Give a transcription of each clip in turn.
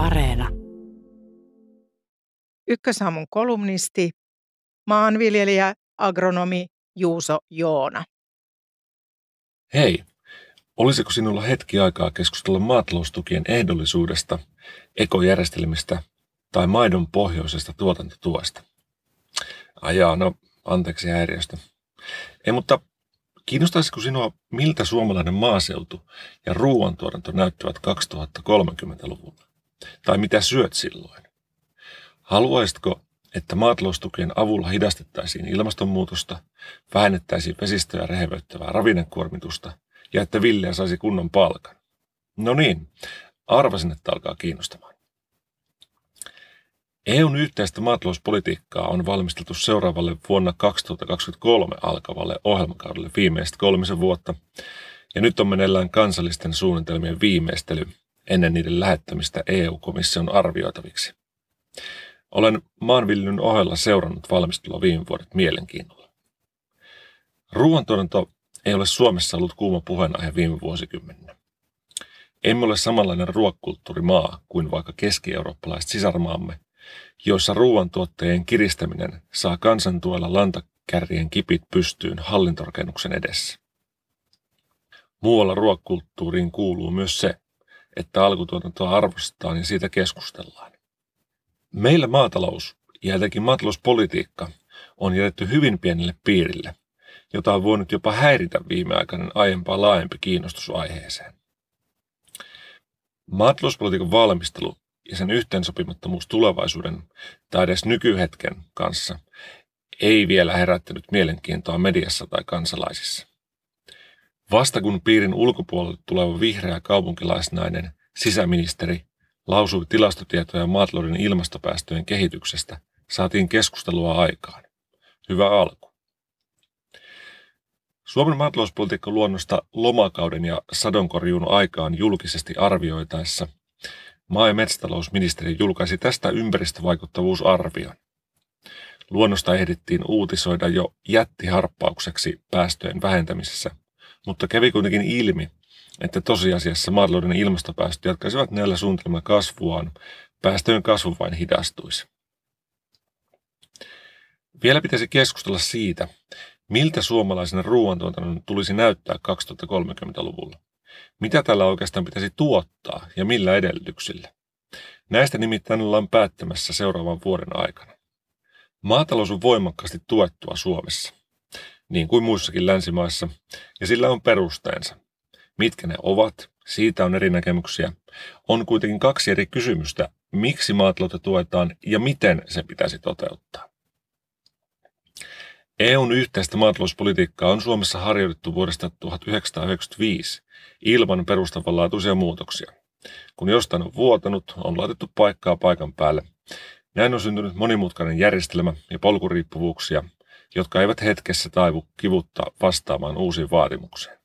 Areena. Ykkösaamun kolumnisti, maanviljelijä, agronomi Juuso Joona. Hei, olisiko sinulla hetki aikaa keskustella maataloustukien ehdollisuudesta, ekojärjestelmistä tai maidon pohjoisesta tuotantotuesta? Ajaa, no anteeksi häiriöstä. Ei, mutta kiinnostaisiko sinua, miltä suomalainen maaseutu ja ruoantuotanto näyttävät 2030-luvulla? Tai mitä syöt silloin? Haluaisitko, että maataloustukien avulla hidastettaisiin ilmastonmuutosta, vähennettäisiin vesistöjä rehevöittävää ravinnekuormitusta ja että Ville saisi kunnon palkan? No niin, arvasin, että alkaa kiinnostamaan. EUn yhteistä maatalouspolitiikkaa on valmisteltu seuraavalle vuonna 2023 alkavalle ohjelmakaudelle viimeiset kolmisen vuotta, ja nyt on meneillään kansallisten suunnitelmien viimeistely ennen niiden lähettämistä EU-komission arvioitaviksi. Olen maanviljelyn ohella seurannut valmistelua viime vuodet mielenkiinnolla. Ruoantuotanto ei ole Suomessa ollut kuuma puheenaihe viime vuosikymmeninä. Emme ole samanlainen ruokakulttuurimaa kuin vaikka keski-eurooppalaiset sisarmaamme, joissa ruoantuottajien kiristäminen saa kansantuella lantakärrien kipit pystyyn hallintorakennuksen edessä. Muualla ruokakulttuuriin kuuluu myös se, että alkutuotantoa arvostetaan ja siitä keskustellaan. Meillä maatalous ja etenkin maatalouspolitiikka on jätetty hyvin pienelle piirille, jota on voinut jopa häiritä viimeaikainen aiempaa laajempi kiinnostus aiheeseen. Maatalouspolitiikan valmistelu ja sen yhteensopimattomuus tulevaisuuden tai edes nykyhetken kanssa ei vielä herättänyt mielenkiintoa mediassa tai kansalaisissa. Vasta kun piirin ulkopuolelle tuleva vihreä kaupunkilaisnainen sisäministeri lausui tilastotietoja maatalouden ilmastopäästöjen kehityksestä, saatiin keskustelua aikaan. Hyvä alku. Suomen maatalouspolitiikka luonnosta lomakauden ja sadonkorjuun aikaan julkisesti arvioitaessa maa- ja metsätalousministeri julkaisi tästä ympäristövaikuttavuusarvion. Luonnosta ehdittiin uutisoida jo jättiharppaukseksi päästöjen vähentämisessä, mutta kävi kuitenkin ilmi, että tosiasiassa maatalouden ilmastopäästöt jatkaisivat näillä suunnitelmilla kasvuaan, päästöjen kasvu vain hidastuisi. Vielä pitäisi keskustella siitä, miltä suomalaisen ruoantuotannon tulisi näyttää 2030-luvulla. Mitä tällä oikeastaan pitäisi tuottaa ja millä edellytyksillä? Näistä nimittäin ollaan päättämässä seuraavan vuoden aikana. Maatalous on voimakkaasti tuettua Suomessa, niin kuin muissakin länsimaissa, ja sillä on perusteensa. Mitkä ne ovat, siitä on eri näkemyksiä. On kuitenkin kaksi eri kysymystä, miksi maataloutta tuetaan ja miten se pitäisi toteuttaa. EUn yhteistä maatalouspolitiikkaa on Suomessa harjoitettu vuodesta 1995 ilman perustavanlaatuisia muutoksia. Kun jostain on vuotanut, on laitettu paikkaa paikan päälle. Näin on syntynyt monimutkainen järjestelmä ja polkuriippuvuuksia, jotka eivät hetkessä taivu kivutta vastaamaan uusiin vaatimuksiin.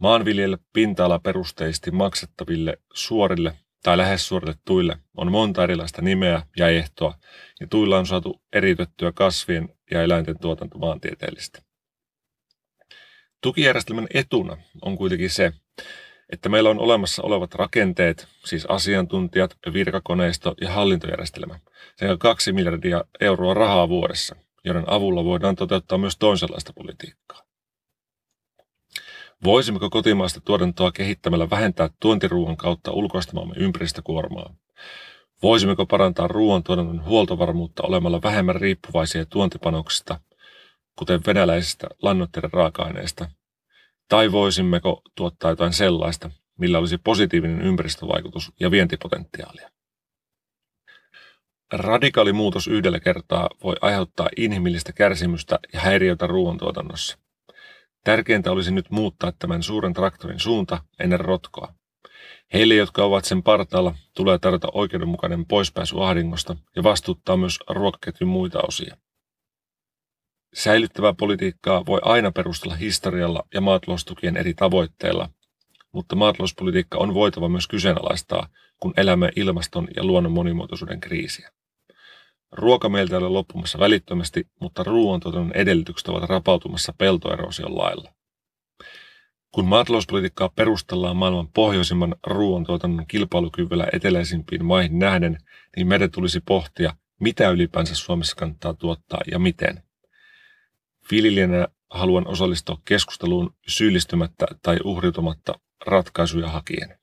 Maanviljelle pinta-alaperusteisesti maksettaville suorille tai lähes suorille tuille on monta erilaista nimeä ja ehtoa, ja tuilla on saatu eriytettyä kasvien ja eläinten tuotanto maantieteellisesti. Tukijärjestelmän etuna on kuitenkin se, että meillä on olemassa olevat rakenteet, siis asiantuntijat, virkakoneisto ja hallintojärjestelmä, sekä kaksi miljardia euroa rahaa vuodessa, joiden avulla voidaan toteuttaa myös toisenlaista politiikkaa. Voisimmeko kotimaista tuotantoa kehittämällä vähentää tuontiruuan kautta ulkoistamamme ympäristökuormaa? Voisimmeko parantaa ruoantuotannon huoltovarmuutta olemalla vähemmän riippuvaisia tuontipanoksista, kuten venäläisistä lannoitteiden raaka-aineista? Tai voisimmeko tuottaa jotain sellaista, millä olisi positiivinen ympäristövaikutus ja vientipotentiaalia? Radikaali muutos yhdellä kertaa voi aiheuttaa inhimillistä kärsimystä ja häiriötä ruoantuotannossa. Tärkeintä olisi nyt muuttaa tämän suuren traktorin suunta ennen rotkoa. Heille, jotka ovat sen partaalla, tulee tarjota oikeudenmukainen poispääsy ahdingosta ja vastuuttaa myös ruokaketjun muita osia. Säilyttävää politiikkaa voi aina perustella historialla ja maataloustukien eri tavoitteilla, mutta maatalouspolitiikka on voitava myös kyseenalaistaa, kun elämme ilmaston ja luonnon monimuotoisuuden kriisiä. Ruoka meiltä ei ole loppumassa välittömästi, mutta ruoantuotannon edellytykset ovat rapautumassa peltoerosion lailla. Kun maatalouspolitiikkaa perustellaan maailman pohjoisimman ruoantuotannon kilpailukyvyllä eteläisimpiin maihin nähden, niin meidän tulisi pohtia, mitä ylipäänsä Suomessa kannattaa tuottaa ja miten. Viljelijänä haluan osallistua keskusteluun syyllistymättä tai uhriutumatta ratkaisuja hakien.